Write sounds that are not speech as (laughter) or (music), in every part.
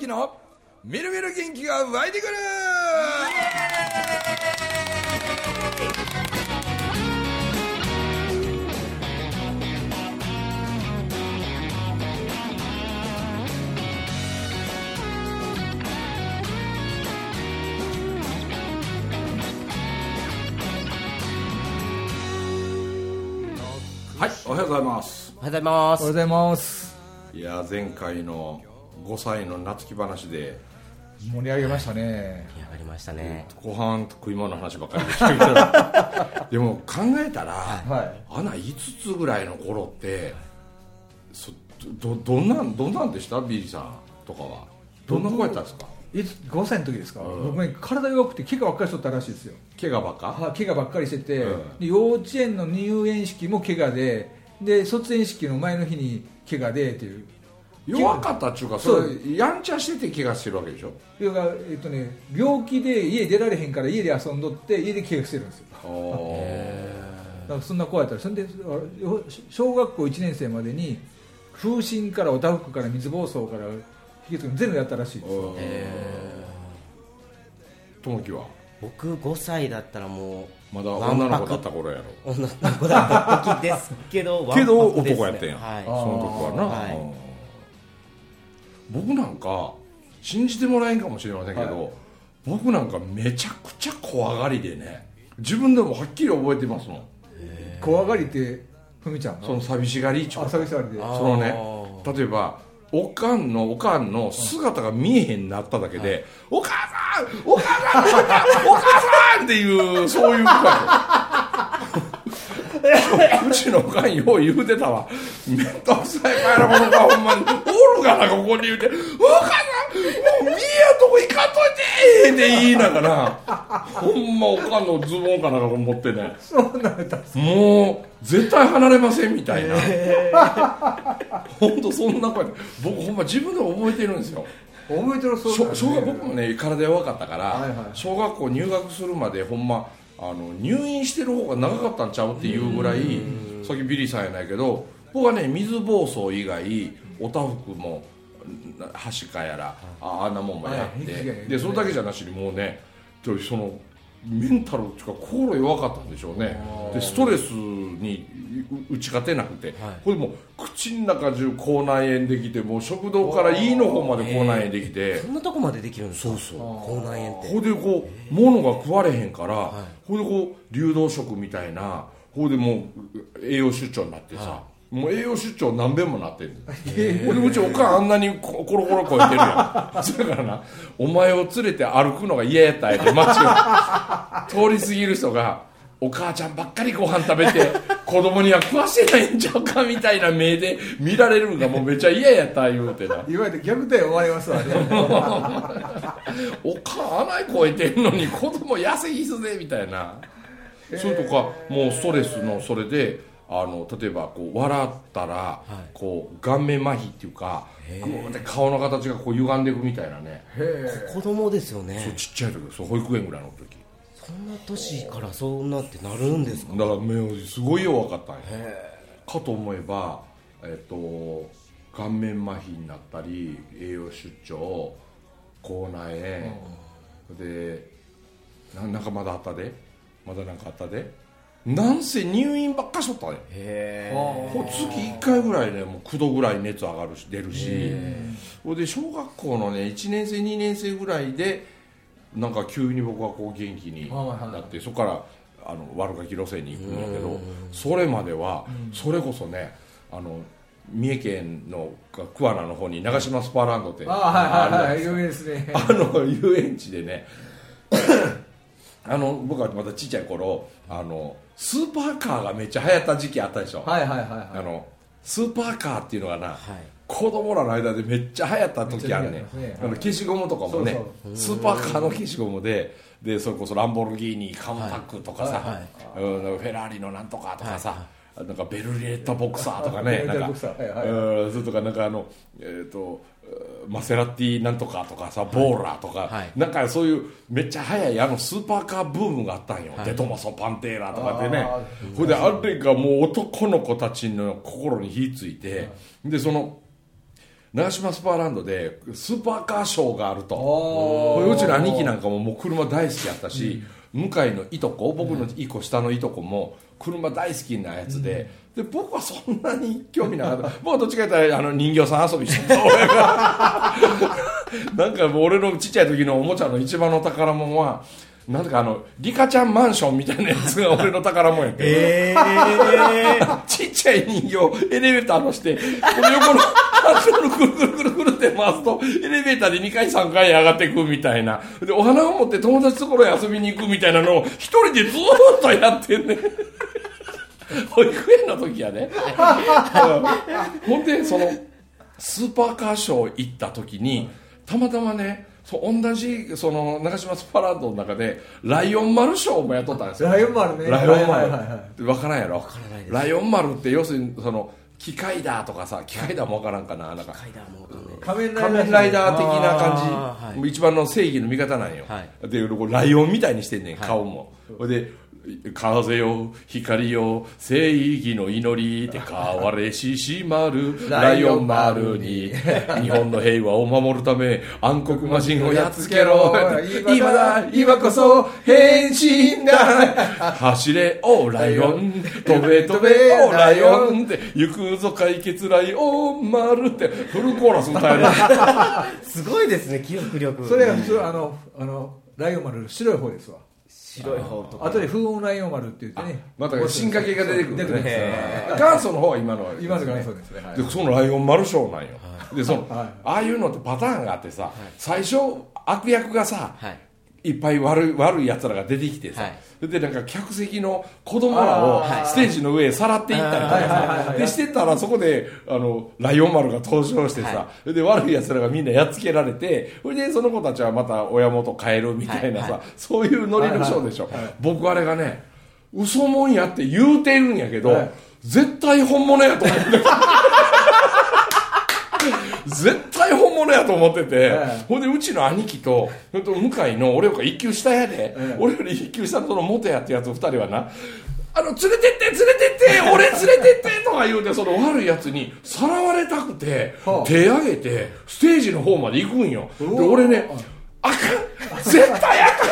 明のみるみる元気が湧いてくる。はいおはようございます。おはようございます。おはようございますいや前回の5歳の夏木話で。盛り上げましたね。盛り上がりましたね。後半食い物の話ばっかりでしたけど (laughs) でも考えたら、はい。あの5つぐらいの頃ってそどどんなんどんなんでした？ビリーさんとかは。どんな子やったんですか？いつ5歳の時ですか、うん。僕ね体弱くて怪我ばっかりしとったらしいですよ。怪我ばっか？は怪我ばっかりしてて、うん。で幼稚園の入園式も怪我でで卒園式の前の日に怪我でっていう弱かったっちゅうかそれやんちゃしてて怪我してるわけでしょ？要はえっとね病気で家出られへんから家で遊んどって家で怪我してるんですよ。だからそんな子やったら。そんで小学校1年生までに風疹からおたふくから水疱瘡から引き継ぐ全部やったらしいですよ。友樹は？僕5歳だったらもまだ女の子だった頃やろ。う女の子だった時ですけど (laughs) けど男やったんや。はい。その時はな、はい。うん僕なんか信じてもらえんかもしれませんけど、はい。僕なんかめちゃくちゃ怖がりでね自分でもはっきり覚えてますもん。怖がりってふみちゃんがその寂しがりっちゅうあか寂しがりで。あそのね例えばおかんのおかんの姿が見えへんなっただけで「お母さんお母さんお母さん!」っていうそういう声うちのおかんよう言うてたわ。めんどくさい帰らこの子ほんまに。おるがなここに言うて「お母さんもう見えやとこ行かんといて!」って言いながら。ほんまおかんのズボンかなんか持ってね。そうなんだもう絶対離れませんみたいな。本当そんな声。僕ほんま自分でも覚えてるんですよ。覚えてるそう小小学僕もね体弱かったから、はいはい。小学校入学するまでほんまあの入院してる方が長かったんちゃうっていうぐらいさっきビリーさんやないけど僕はね水疱瘡以外おたふくもなはしかやらああんなもんもやって、はい。でそれだけじゃなしにもうねとそのメンタルっていうか心弱かったんでしょうね。でストレスにう打ち勝てなくて、これもう口の中中口内炎できてもう食道から胃の方まで口内炎できて、そんなとこまでできるんですか？そうそう。口内炎って。ほいでこう物が食われへんから、ほい。でこう流動食みたいなほいでもう栄養失調になってさ、もう栄養失調何遍もなってんのほいでうちおかんあんなにココロコロ超えてるやん。(laughs) それからなお前を連れて歩くのが嫌やったんやて街を。(laughs) 通り過ぎる人がお母ちゃんばっかりご飯食べて子供には食わせないんちゃうかみたいな目で見られるのがもうめっちゃ嫌やった言うてな。いわゆる虐待思われますわね (laughs) おかん穴越えてんのに子供痩せぎすぜみたいな、それとかもうストレスのそれであの例えばこう笑ったら、こう顔面麻痺っていうかグー。って顔の形がこう歪んでいくみたいなね。子供ですよそうねちっちゃい時そう保育園ぐらいの時。そんな年からそんなってなるんですか？だからすごい弱かったんやかと思えばえっと顔面麻痺になったり栄養出張口内炎、でななんかまだあったで。まだなんかあったでなんせ入院ばっかしとったね月1回ぐらいねもう9度ぐらい熱上がるし出るし。ほいで小学校のね1年生2年生ぐらいでなんか急に僕はこう元気になってそこからあの悪ガキ路線に行くんやけどそれまではそれこそねあの三重県の桑名の方に長島スパーランドってあはいはいはい。有名ですね。あの遊園地でね (coughs) あの僕はまだちっちゃい頃あのスーパーカーがめっちゃ流行った時期あったでしょ、はいはいはいはい。あのスーパーカーっていうのがな、はい。子供らの間でめっちゃ流行った時あるねね。あの消しゴムとかもねスーパーカーの消しゴムででそれこそランボルギーニカウンタックとかさ、はい。うんフェラーリのなんとかとかさ、なんかベルリネッタボクサーとかねなんかはいそれとかなんかあのえっ、とマセラティなんとかとかさボーラとか、はい。なんかそういうめっちゃ速いあのスーパーカーブームがあったんよ、デトマソパンテーラとかってね。あこれであれがもう男の子たちの心に火ついて、でその長島スパーランドでスーパーカーショーがあると。うちの兄貴なんかももう車大好きやったし、向井のいとこ僕の一個下のいとこも車大好きなやつで,、で僕はそんなに興味なかった。(laughs) 僕はどっちか言ったらあの人形さん遊びしてた。俺が。なんか俺のちっちゃい時のおもちゃの一番の宝物はなんとかあのリカちゃんマンションみたいなやつが俺の宝物やけど、え (laughs) ちっちゃい人形エレベーターのしてこの横のハンドルくるくるくるくるって回すとエレベーターで2階3階上がっていくみたいな。でお花を持って友達ところへ遊びに行くみたいなのを一人でずーっとやってんね (laughs) 保育園の時やね。ほんでそのスーパーカーショー行った時にたまたまねそう同じその長島スパランドの中でライオン丸ショーもやっとったんですよ。ライオン丸ね。ライオン丸、はいはいはいはい。分からんやろ？らないです。ライオン丸って要するにその機械だとかさ機械だも分からんかな？なんか仮面ライダー。的な感じ、はい一番の正義の味方なんよ、はでこうライオンみたいにしてんねん顔も、ほいで風よ光よ正義の祈りって変われししまるライオン丸に。日本の平和を守るため暗黒魔人をやっつけろ。今だ今こそ変身だ。走れおライオン。飛べ飛べおライオンって。行くぞ解決ライオン丸って。フルコーラス歌える。(laughs) すごいですね記憶力。それは普通あのあのライオン丸白い方ですわ白い方とか。あとで風音ライオン丸って言ってね。また進化系が出てくる出てくるんですよへ元祖の方は今の今のがそうですね。はい。でそのライオン丸ショーなんよ、でその、はい。ああいうのってパターンがあってさ、最初悪役がさ、はいいっぱい悪い悪いやつらが出てきてさ、はい。でなんか客席の子供らをステージの上へさらっていったりとか。さはいでしてたらそこであのライオン丸が登場してさ、はで悪いやつらがみんなやっつけられてそれでその子たちはまた親元帰るみたいなさ、はい。はそういうノリのショーでしょ、はいはいはい。僕あれがね嘘もんやって言うてるんやけど、はい。絶対本物やと思って絶対本物やと思ってて、はいほんでうちの兄貴と向井の俺より一級下やで、ええ。俺より一級下のその元やってやつ二人はなあの連れてって連れてって (laughs) 俺連れてってとか言うてその悪いやつにさらわれたくて、はあ。手上げてステージの方まで行くんよ。で俺ねあかん。絶対あかん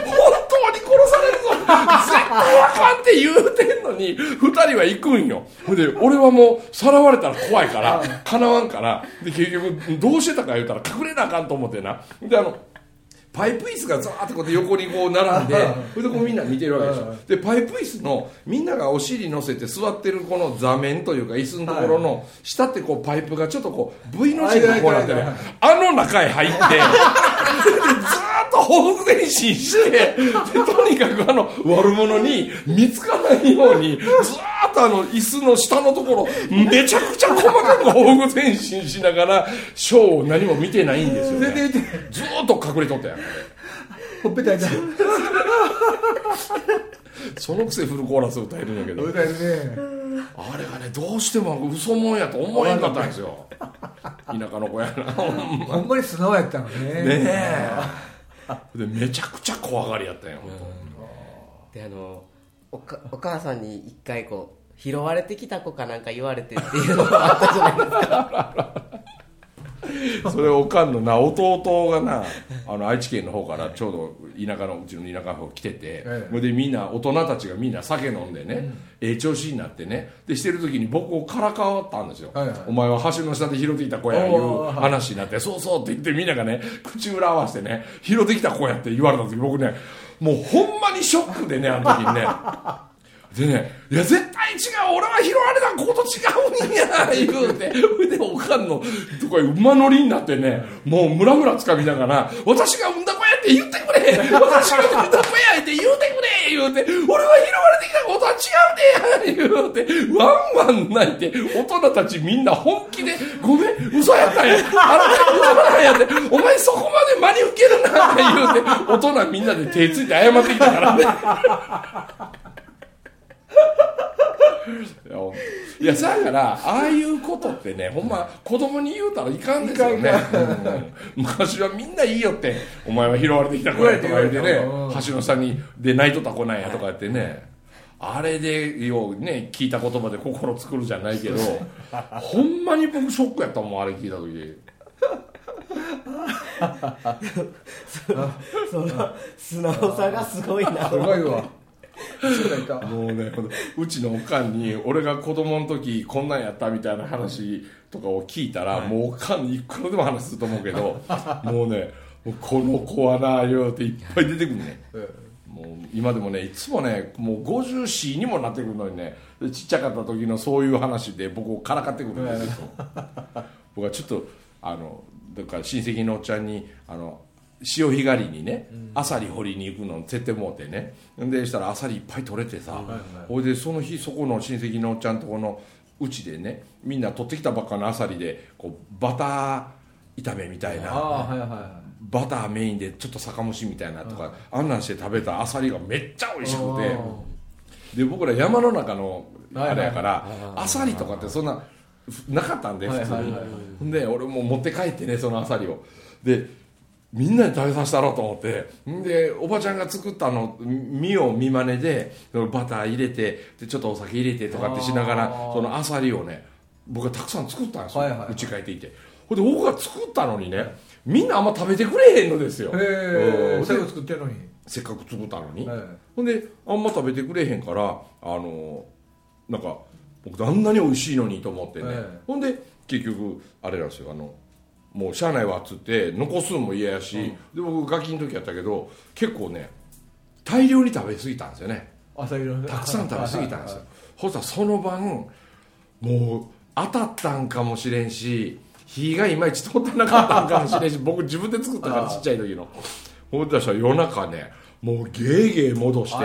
本当に殺されるぞ絶対あかんって言うてんのに二人は行くんよ。ほんで俺はもうさらわれたら怖いからかなわんから。で結局どうしてたか言うたら隠れなあかんと思ってな。であのパイプ椅子がザーってこう横にこう並んでそれでこうみんな見てるわけでしょ。でパイプ椅子のみんながお尻乗せて座ってるこの座面というか椅子のところの下ってこうパイプがちょっとこう V の字にこうなってあの中へ入ってでずーっと報復前進してでとにかくあの悪者に見つからないようにずーっとあの椅子の下のところめちゃくちゃ細かく報復前進しながらショーを何も見てないんですよ、ね、ずーっと隠れとったやん。ほっぺた痛い。そのくせフルコーラス歌えるんやけど。歌えるね。あれがねどうしても嘘もんやと思えんかったんですよ。田舎の子やなほんま。ほんまに素直やったのね。ねえでめちゃくちゃ怖がりやったんよ、であのおかお母さんに一回こう拾われてきた子かなんか言われてっていうのがあったじゃないですか。(laughs) それおかんのな弟がなあの愛知県の方からちょうど田舎のうちの田舎の方来てて、ええ。それでみんな大人たちがみんな酒飲んでね、ええ調子になってねでしてる時に僕をからかわったんですよ、お前は橋の下で拾ってきた子やいう話になってそうそうって言ってみんながね口裏合わせてね拾ってきた子やって言われた時僕ねもうほんまにショックでねあの時にね。でね、いや、絶対違う俺は拾われた子と違うんや言うて、それで、おかんのとこへ馬乗りになってね、もうムラムラつかみながら、私が産んだ子やって言ってくれ私が産んだ子やって言うてくれ言うて、俺は拾われてきた子とは違うでや言うて、ワンワン泣いて、大人たちみんな本気で、ごめん、嘘やったんや。あなた嘘なんやって、お前そこまで真に受けるなって言うて、大人みんなで手ついて謝ってきたからね。いやだからああいうことってねほんま子供に言うたらいかんですよね。うん。昔はみんないいよってお前は拾われてきた子やとか言ってねうん。橋の下にで泣いとった子なんやとか言ってね。あれでようね聞いた言葉で心作るじゃないけどほんまに僕ショックやったもんあれ聞いた時。(laughs) その素直さがすごいな。すごいわもうねうちのおかんに俺が子供の時こんなんやったみたいな話とかを聞いたら、もうおかんにいくらでも話すると思うけど (laughs) もうねもうこの子はな言うていっぱい出てくるね。もう今でもねいつもねもう50歳にもなってくるのにねちっちゃかった時のそういう話で僕をからかってくるんですよ。僕はちょっとあのだから親戚のおっちゃんにあの潮干狩りにね、アサリ掘りに行くの絶対もうてね。でしたらアサリいっぱい取れてさ、ほいでその日そこの親戚のおっちゃんとこのうちでねみんな取ってきたばっかのアサリでこうバター炒めみたいな。ああはいはいはバターメインでちょっと酒蒸しみたいなとか、あんなんして食べたアサリがめっちゃ美味しくて。で僕ら山の中のあれやからアサリとかってそんななかったんで普通に。ほんで俺も持って帰ってねそのアサリを。でみんなに食べさせたろうと思って。んでおばちゃんが作ったの身を見まねでそのバター入れてでちょっとお酒入れてとかってしながらそのアサリをね僕がたくさん作ったんですよ。はいはいうち帰っていて。ほんで僕が作ったのにねみんなあんま食べてくれへんのですよ。いへえうん。最後作ってるのに。せっかく作ったのに、はいほんであんま食べてくれへんからあのなんか僕あんなに美味しいのにと思ってね、ええ。ほんで結局あれなんですよあのもうしゃあないわっつって残すのも嫌やし、で僕ガキの時やったけど結構ね大量に食べ過ぎたんですよね。たくさん食べ過ぎたんですよ。ほしたらその晩もう当たったんかもしれんし火がいまいち通ってなかったんかもしれんし (laughs) 僕自分で作ったからちっちゃい時の。ほんでしたら夜中ねもうゲーゲー戻して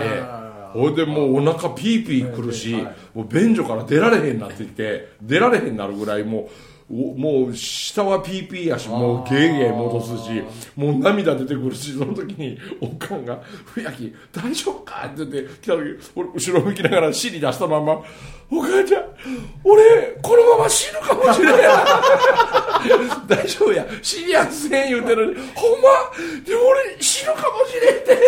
ほいでもうお腹ピーピーくるし、はいもう便所から出られへんなってきて出られへんなるぐらいもうおもう下はピーピーやしもうゲーゲー戻すしもう涙出てくるしその時におかんが「ふやき大丈夫か?」って言って来た時俺後ろ向きながら尻出したまま「お母ちゃん俺このまま死ぬかもしれん (laughs)」大丈夫や。シリアスせん言うてるのにほんま？で俺死ぬかもしれんって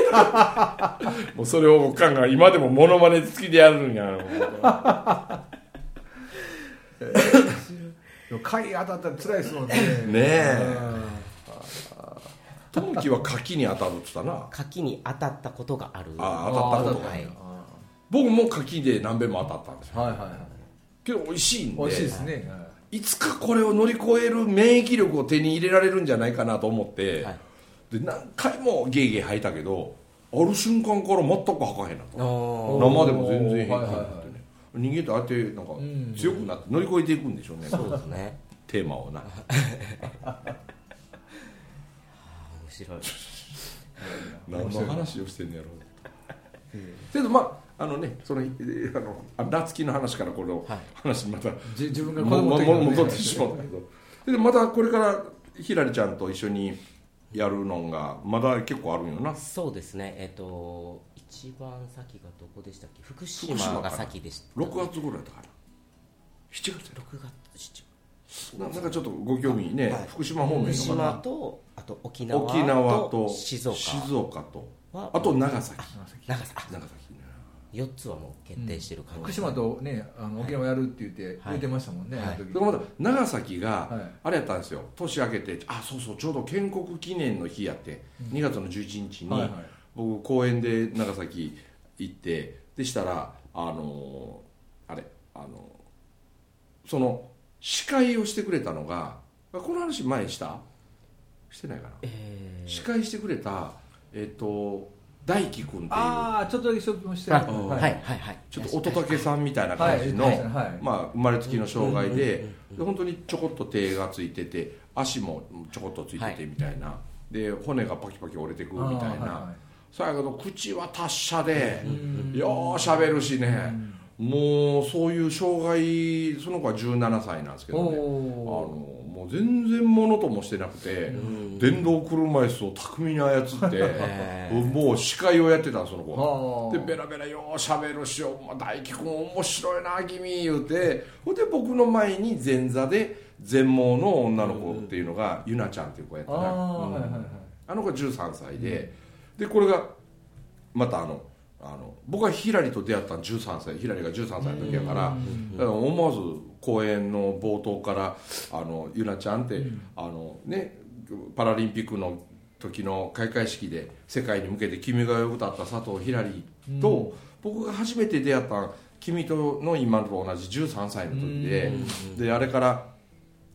(laughs) もうそれをおかんが今でもモノマネ付きでやるんや (laughs) 貝当たったら辛いですもんね。ねえ。トムキは柿に当たるって言ったな。柿に当たったことがある。あ当たったことがはい。僕も柿で何べんも当たったんですよ。はいはいはい。けど美味しいんで美味しいですね。はい。いつかこれを乗り越える免疫力を手に入れられるんじゃないかなと思って、はい。で何回もゲーゲー吐いたけどある瞬間から全く吐かへんなと。お生でも全然平気になってね、はいはいはい人間ってあってなんかん。強くなって乗り越えていくんでしょうね、そうですね。テーマをな。面白い。何の話をしてんのやろう。けどまああのねそのえーあのあ夏希の話からこのはい。話また、じ自分が戻ってしまったけど。でまたこれからひらりちゃんと一緒にやるのがまだ結構あるんよな。そうですね。えっ、と一番先がどこでしたっけ？福福島が先でした6月ぐらいだかな7月や6月7ななんかちょっとご興味ね、はい。福島方面福のかな島とあと沖縄と沖縄と静岡。と。はあと長崎。長崎。あ長崎。ね4つはもう決定してる感じ、福島とねあの沖縄やるって言って言ってましたもんね、はい。あの時。それまた長崎がはい。あれやったんですよ。年明けてあそうそうちょうど建国記念の日やって、2月の11日に、はいはい。僕公園で長崎行ってでしたらあのーあれあのその司会をしてくれたのがこの話前した？してないかな？えー。司会してくれたえっ、と大輝君っていう。ああちょっとだけ紹介もして。はい。うんはいはいはい。ちょっと乙武さんみたいな感じの、まあ、生まれつきの障害で,、本当にちょこっと手がついてて足もちょこっとついててみたいな、で骨がパキパキ折れてくるみたいな、そうやけど口は達者で、んようしゃべるしね、もうそういう障害その子は17歳なんですけどね。あのおもう全然ものともしてなくて、ん。電動車椅子を巧みに操ってもう司会をやってたその子でベラベラようしゃべるしお前大輝君面白いな君言うてほんで僕の前に前座で全盲の女の子っていうのが、ゆなちゃんっていう子やったあな、あ、うんはいはいはい。あの子13歳で、でこれがまたあのあの僕はヒラリと出会ったの13歳。ヒラリが13歳の時やから。だから思わず公演の冒頭から「あのゆなちゃん」って、あのねパラリンピックの時の開会式で世界に向けて「君が代」を歌った佐藤ひらりと、僕が初めて出会った君との今と同じ13歳の時で、であれから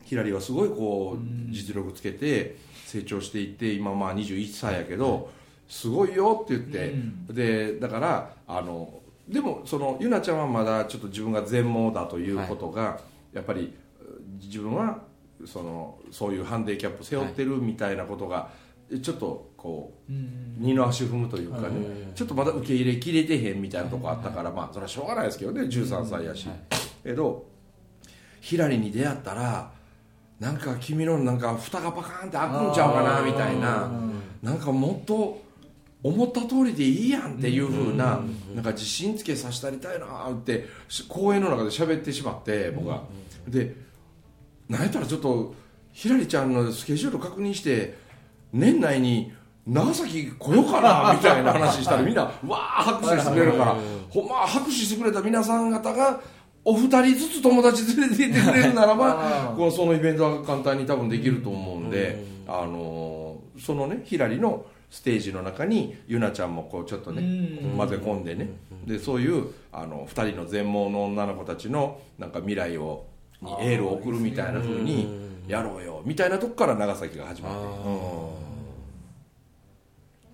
ひらりはすごいこう実力つけて成長していって今まあ21歳やけど、すごいよって言って、でだからあのでもそのゆなちゃんはまだちょっと自分が全盲だということが、やっぱり自分はそのそういうハンディキャップ背負ってるみたいなことが、ちょっとこう二の足踏むというかね、ちょっとまだ受け入れきれてへんみたいなとこあったから、まあそれはしょうがないですけどね13歳やし、けどひらりに出会ったらなんか君のなんか蓋がパカーンって開くんちゃうかなみたいな。なんかもっと思った通りでいいやんっていうふうななんか自信つけさせたりたいなって公演の中で喋ってしまって僕がでなんやったらちょっとひらりちゃんのスケジュール確認して年内に長崎来ようかなみたいな話したら (laughs) みんなわー拍手してくれるからほんま拍手してくれた皆さん方がお二人ずつ友達連れて行ってくれるならば (laughs) このそのイベントは簡単に多分できると思うんで、あのーそのねひらりのステージの中にゆなちゃんもこうちょっとね混ぜ込んでね。でそういうあの二人の全盲の女の子たちのなんか未来をにエールを送るみたいな風にやろうよみたいなとこから長崎が始まって、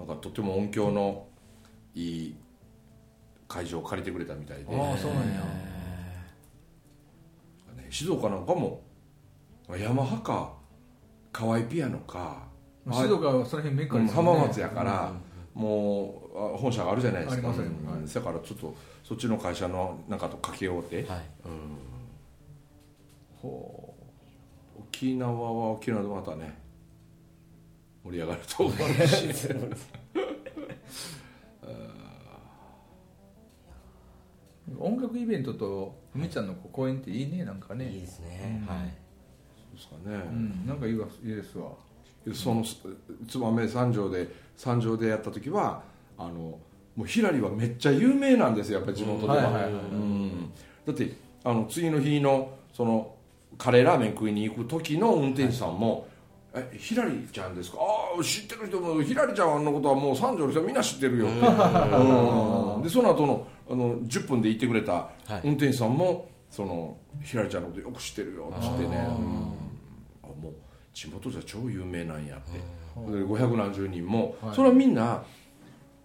うん、なんかとても音響のいい会場を借りてくれたみたいで、ああそうなんや。ね静岡なんかもヤマハか河合ピアノか静岡はその辺メッカうんですよね。浜松やから、もうあ本社があるじゃないですか。ね。うん。だからちょっとそっちの会社のなんかと掛けようって、はい。ほう。沖縄は沖縄でまたね盛り上がると思うし。(laughs) 音楽イベントとみちゃんの公演っていいねなんかね。いいですね、はい。ですかね、うん。なんかいいわいいですわその燕三条で三条でやった時はあのもうひらりはめっちゃ有名なんですよやっぱり地元では、だってあの次の日のそのカレーラーメン食いに行く時の運転手さんも「えひらりちゃんですか？ああ知ってる人もひらりちゃんのことはもう三条の人はみんな知ってるよ」ってうん。でその後のあの10分で行ってくれたはい。運転手さんもそのひらりちゃんのことよく知ってるよっつってね、うん。あもう地元じゃ超有名なんやって。で500何十人も、はい。それはみんな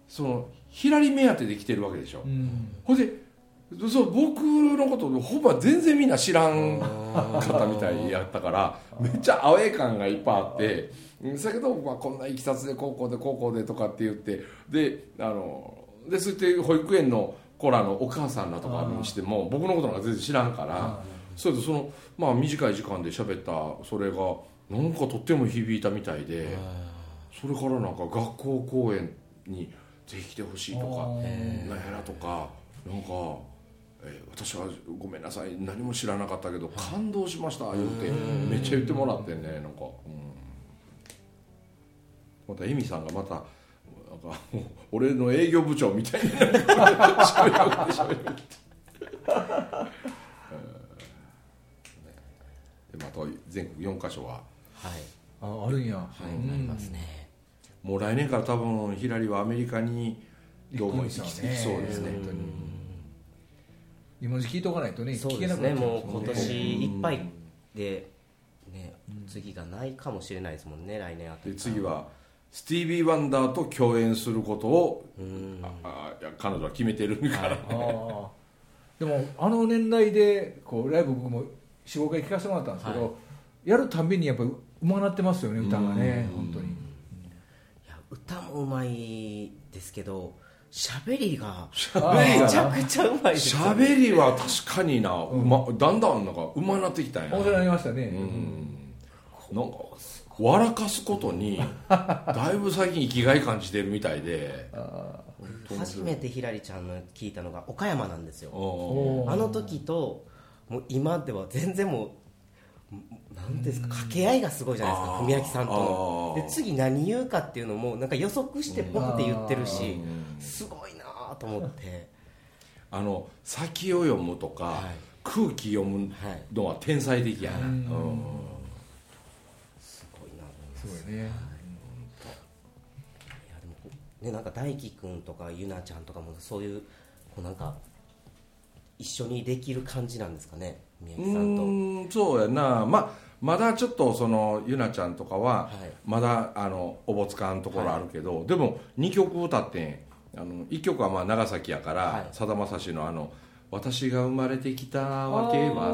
そのひらり目当てで来てるわけでしょ、うん。ほんでそう僕のことほぼ全然みんな知らん方みたいやったからめっちゃアウェー感がいっぱいあってうんだけど、まあ、こんないきさつで高校で高校でとかって言ってであのでそうやって保育園の子らのお母さんらとかにしても僕のことなんか全然知らんからそれでその、まあ、短い時間で喋ったそれがなんかとっても響いたみたいでそれからなんか学校公演にぜひ来てほしいとかなんやらとかなんか、えー私はごめんなさい何も知らなかったけど感動しました言ってめっちゃ言ってもらってねなんか、うん、またエミさんがまたなんか (laughs) 俺の営業部長みたいにな喋りよって喋って。えー (laughs) でまた全国4カ所ははいああるんや、はい、うん。ありますね。もう来年から多分ヒラリはアメリカにどうも行きそうですね。本当に。今のうち聞いとかないとねそう聞けなですね。もうくなっちゃうん今年いっぱいで、ね、次がないかもしれないですもんね来年あたでり次はスティービー・ワンダーと共演することをうん。あ彼女は決めてるから、ああ (laughs) でもあの年代でこうライブ僕も45回聞かせてもらったんですけど、はい。やるたんびにやっぱうまなってますよね歌がねうん本当に。いや歌もうまいですけど喋りが喋りがめちゃくちゃうまいですよね。喋りは確かにな、うまだんだんなんかうまなってきたんや。面白くなりましたね、うん。なんか笑かすことにだいぶ最近生きがい感じてるみたいで。初めてひらりちゃんの聞いたのが岡山なんですよ。あの時ともう今では全然もうなんですか掛け合いがすごいじゃないですか文明さんとの。で次何言うかっていうのもなんか予測してポンって言ってるしうん。すごいなとと思って。あの先を読むとか、はい。空気読むのは天才的やな、うん。すごいなす。ごいね。い。やでもねなんか大輝くんとかゆなちゃんとかもそういうこうなんか一緒にできる感じなんですかね宮う城さんと。そうやな。まあまだちょっとそのゆなちゃんとかははい。まだあのおぼつかんところあるけど、でも2曲歌ってん。あの1曲はまあ長崎やからはい。さだまさしのあの「私が生まれてきたわけは」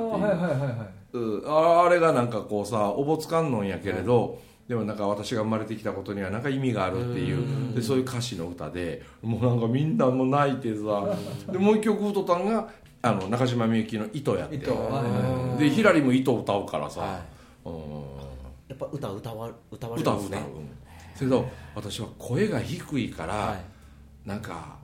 っていう、あれがなんかこうさおぼつかんのんやけれど、でもなんか私が生まれてきたことにはなんか意味があるっていう。でそういう歌詞の歌でもうなんかみんなもう泣いてさでもう一曲歌ったんがあの中島みゆきの「糸」やって。糸でひらりも「糸」歌うからさ、はうん。やっぱ歌歌わ歌われ歌う歌う、るん。ですねそれと私は声が低いから、はい。なんか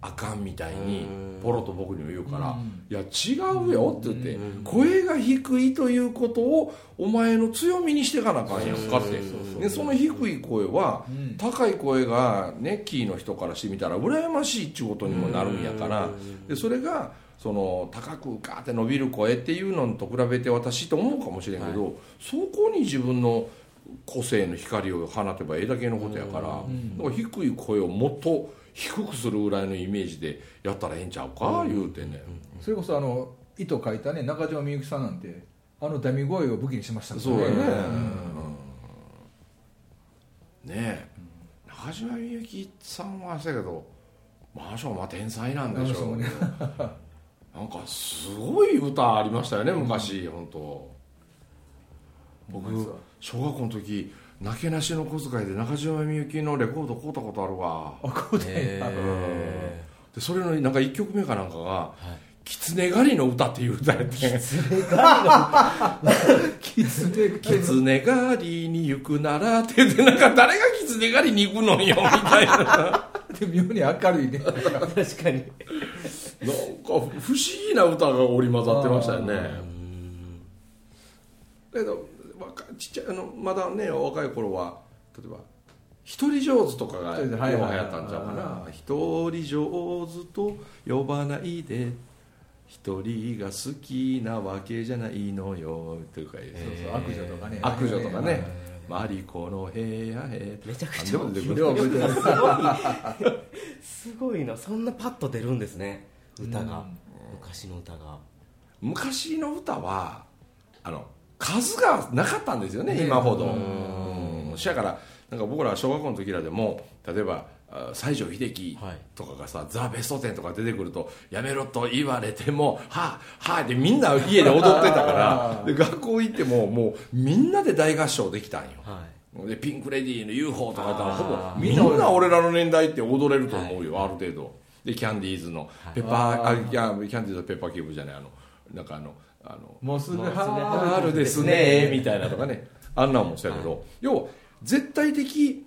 あかんみたいにうん。ポロと僕にも言うからうん「いや違うよ」って言って「声が低いということをお前の強みにしていかなあかんやんか」って。でその低い声はうん。高い声がねキーの人からしてみたら羨ましいっちゅうことにもなるんやからでそれがその高くガーって伸びる声っていうのと比べて私と思うかもしれんけど、そこに自分の個性の光を放てばええだけのことやから,、だから低い声をもっと低くするぐらいのイメージでやったらええんちゃうか、言うてね、それこそあの糸書いたね中島みゆきさんなんてあのダミ声を武器にしましたからそうやね、ねうん。ねえ。中島みゆきさんはそうやけどまあしょまあ天才なんでしょう。あの人なんかすごい歌ありましたよね昔、本当。僕小学校の時なけなしの小遣いで中島みゆきのレコード買うたことあるわ。あこうでへでそれのなんか1曲目かなんかが「狐狩りの歌」っていう歌やって。キツネ「狐狩り。に行くなら」って言ってなんか誰が狐狩りに行くのよみたいな。(laughs) で妙に明るいね。ー (laughs) 確かに不思議な歌が織り交ざってましたよね。だけど若ちっちゃいあのまだね若い頃は例えば「一人上手」とかがよう流行ったんちゃうかな「一人上手と呼ばないで」一人が好きなわけじゃないのよというか、そう。そう悪女とかね。悪女とかね「マリコの部屋へ」めちゃくちゃ (laughs) すごいな。そんなパッと出るんですね歌がうん。昔の歌が。昔の歌はあの数がなかったんですよねね。今ほど。うん。しやからなんか僕ら小学校の時らでも例えばあ西城秀樹はい。とかがさ「ザ・ベストテン」とか出てくると「やめろ」と言われても「はあはあ」でみんな家で踊ってたから (laughs) で学校行ってももうみんなで大合唱できたんよ。はい。でピンク・レディーの UFO とかやったらほぼみんな俺らの年代って踊れると思うよ、ある程度でキャンディーズのペッパー、あいやキャンディーズのペッパーキューブじゃないあのなんかあのあのもうすぐ春春ですねみたいなとかね。あんなんもそうやけど、要は絶対的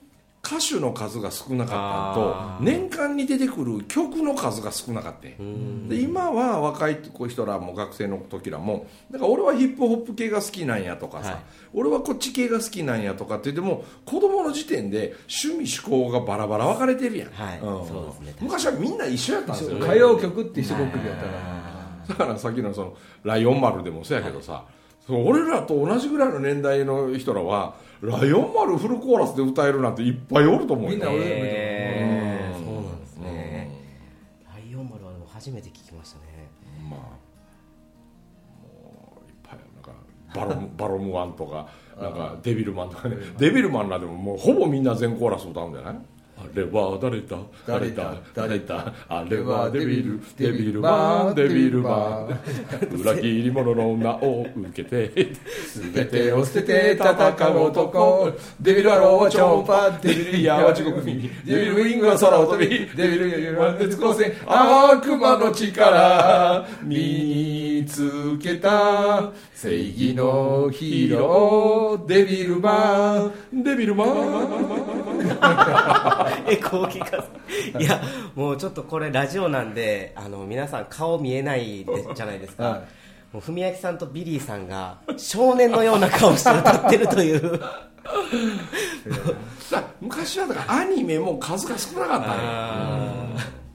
歌手の数が少なかったのあと年間に出てくる曲の数が少なかったで今は若い人らも学生の時らもだから俺はヒップホップ系が好きなんやとかさ、はい。俺はこっち系が好きなんやとかって言っても子供の時点で趣味思考がバラバラ分かれてるやん、はい。うですね。昔はみんな一緒やったんですよね。歌謡曲って一国でやったら。だからさっきのその「ライオン丸」でもそうやけどさ、その俺らと同じぐらいの年代の人らは「ライオン丸」フルコーラスで歌えるなんていっぱいおると思うよ。みんな俺そうなんですね。ライオン丸はでも初めて聞きましたね。まあもういっぱいなんかバロム (laughs) バロムワンとかなんかデビルマンとかね。デビルマンらでももうほぼみんな全コーラス歌うんじゃない？あれは誰だ？誰だ？誰だ？あれはデビル。デビルマンデビルマン裏切り者の名を受けて。全てを捨てて戦う男。デビルアローは超パンデビルイヤーは地獄耳デビルウィングは空を飛びデビルユーマン鉄光線悪魔の力。見つけた。正義のヒーロー。デビルマン。デビルマンえこう聞かせいやもうちょっとこれラジオなんであの皆さん顔見えないでじゃないですか、はい。もう文明さんとビリーさんが少年のような顔して歌ってるという。(laughs) だ昔はだからアニメも数が少なかったんよあ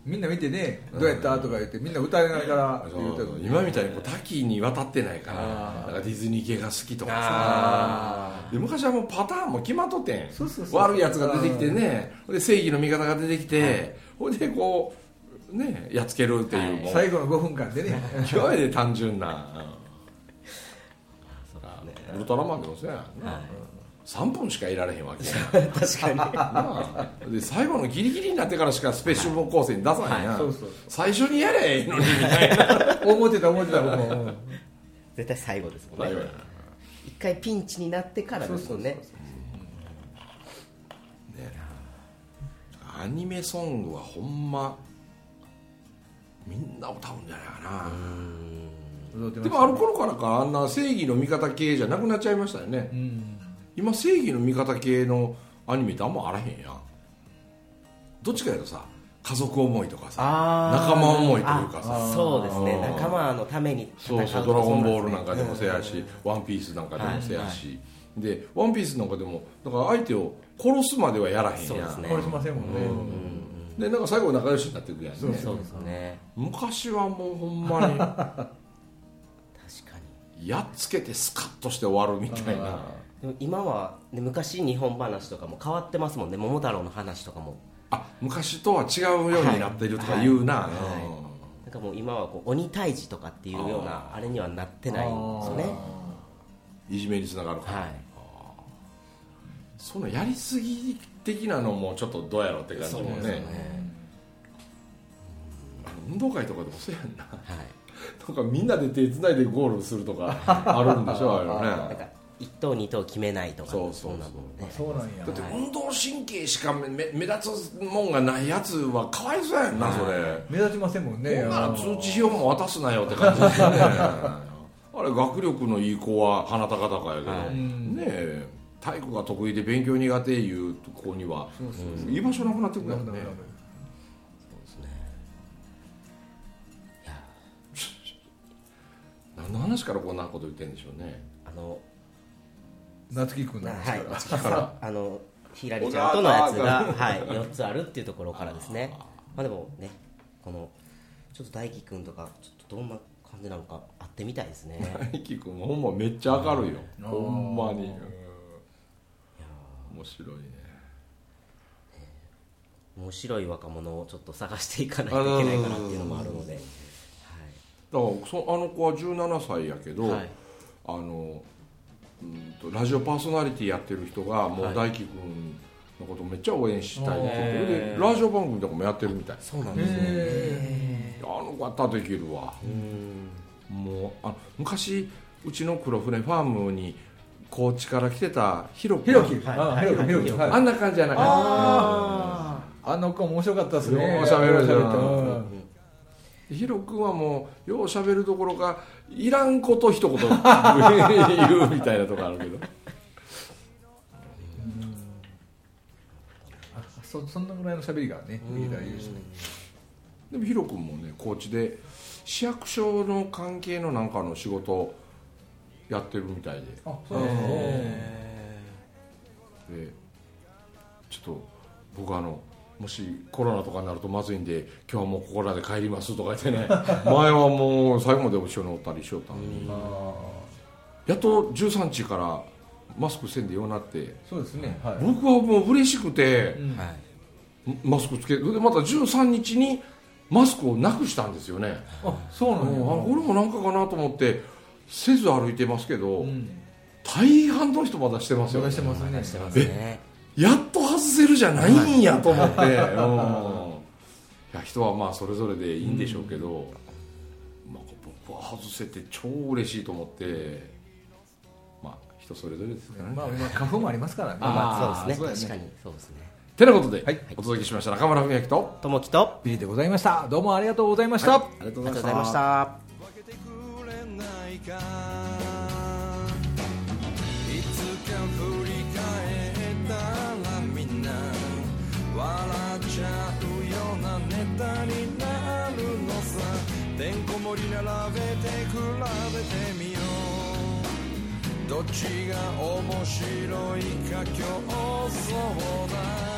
みみんな見てね「どうやった?」とか言ってみんな歌いながら言うてそう今みたいにこう多岐に渡ってないからディズニー系が好きとかさ。あで昔はもうパターンも決まっとってん。悪いやつが出てきてね。で正義の味方が出てきてほいでこうねやっつけるっていう、最後の5分間でね。極めて単純な、(laughs) ウルトラマンでもそうやんな、はい3分しかいられへんわけ (laughs) 確かに。(laughs) で最後のギリギリになってからしかスペシャル構成に出さないやん、最初にやればええのにみたいな。(laughs) 思ってた思ってた僕も。うん絶対最後ですもんね。一回ピンチになってからですもんね。アニメソングはほんまみんな歌うんじゃないかな。でもあの頃からかあんな正義の味方系じゃなくなっちゃいましたよね、うん今正義の味方系のアニメってあんまあらへんやん。どっちかいうとさ家族思いとかさ仲間思いというかさ。あそうですね。仲間のために戦そうそう「うとかドラゴンボール」そなんかでもせやし「ワンピースなんかでもせやし、で「ワンピースなんかでもだから相手を殺すまではやらへんやん。ね。殺しませんもんね。でなんか最後仲良しになっていくやんね。そうそう。ですね。昔はもうほんまに (laughs) 確かに。やっつけてスカッとして終わるみたいな今は、ね、昔日本話とかも変わってますもんね。桃太郎の話とかも。あ昔とは違うようになってるとか言うな、はい。なんかもう今はこう鬼退治とかっていうようなあれにはなってないんですよね。うんいじめにつながるか。ら、はい。そのやりすぎ的なのもちょっとどうやろうって感じもね。ね。運動会とかでもそうやんな。はい。(laughs) なんかみんなで手つないでゴールするとかあるんでしょあれね (laughs) 1等2等決めないとかそうそうそう。んなもんね。そうなんや。だって運動神経しか目目目立つもんがないやつはかわいそうやんなそれ。目立ちませんもんね。ほんなら通知表も渡すなよって感じですよね。(laughs) あれ学力のいい子は鼻高々やけど、はい。ねえ。体育が得意で勉強苦手いう子には居場所なくなってくるよね。何の話からこんなこと言ってんでしょうね。あの夏樹君ななんからから。あのひらりちゃんとのやつが、はい、4つあるっていうところからですね。まあでもねこのちょっと大輝くんとかちょっとどんな感じなのか会ってみたいですね。大輝君ほんまめっちゃ明るいよ。ほんまに。面白いね。面白い若者をちょっと探していかないといけないかなっていうのもあるので、だからそあの子は17歳やけど、はい。あのうんとラジオパーソナリティやってる人がもうはい大輝君のことめっちゃ応援したいって言ってへー。でラジオ番組とかもやってるみたい。そうなんですね。へあの子やったらできるわ。もうあ昔うちの黒船ファームに高知から来てたヒロひろきはい。あひろきあんな感じじゃなかっあああの子面白かったですね。よう喋るじゃんよう喋ったたヒロ君はもうよう喋るどころかいらんこと一言言うみたいなとこあるけど。あそそんなぐらいの喋りがねいいらいいですね。でもヒロ君もね高知で市役所の関係のなんかの仕事やってるみたいで。あそうですね。でちょっと僕あのもしコロナとかになるとまずいんで今日はもうここらで帰りますとか言ってね。(laughs) 前はもう最後まで一緒におったりしよったのに。あやっと13日からマスクせんでようなって。ーそうですね。はい。僕はもう嬉しくてマスクつけでまた13日にマスクをなくしたんですよね。あそうあなんや。これもなんかかなと思ってせず歩いてますけど、うん。大半の人まだしてますよ。探してますね。してますね。やっと外せるじゃないんやと思って、うん。いや人はまあそれぞれでいいんでしょうけど、まあ、僕は外せて超嬉しいと思ってまあ人それぞれですからね、まあ今花粉もありますからね。まあまあそうですね。確かにそうですね。てなことで、はい。お届けしました中村文明とともきとビリでございました。どうもありがとうございました、ありがとうありがとうございましたになるのさ。てんこ盛り並べて比べてみよう。どっちが面白いか競争だ。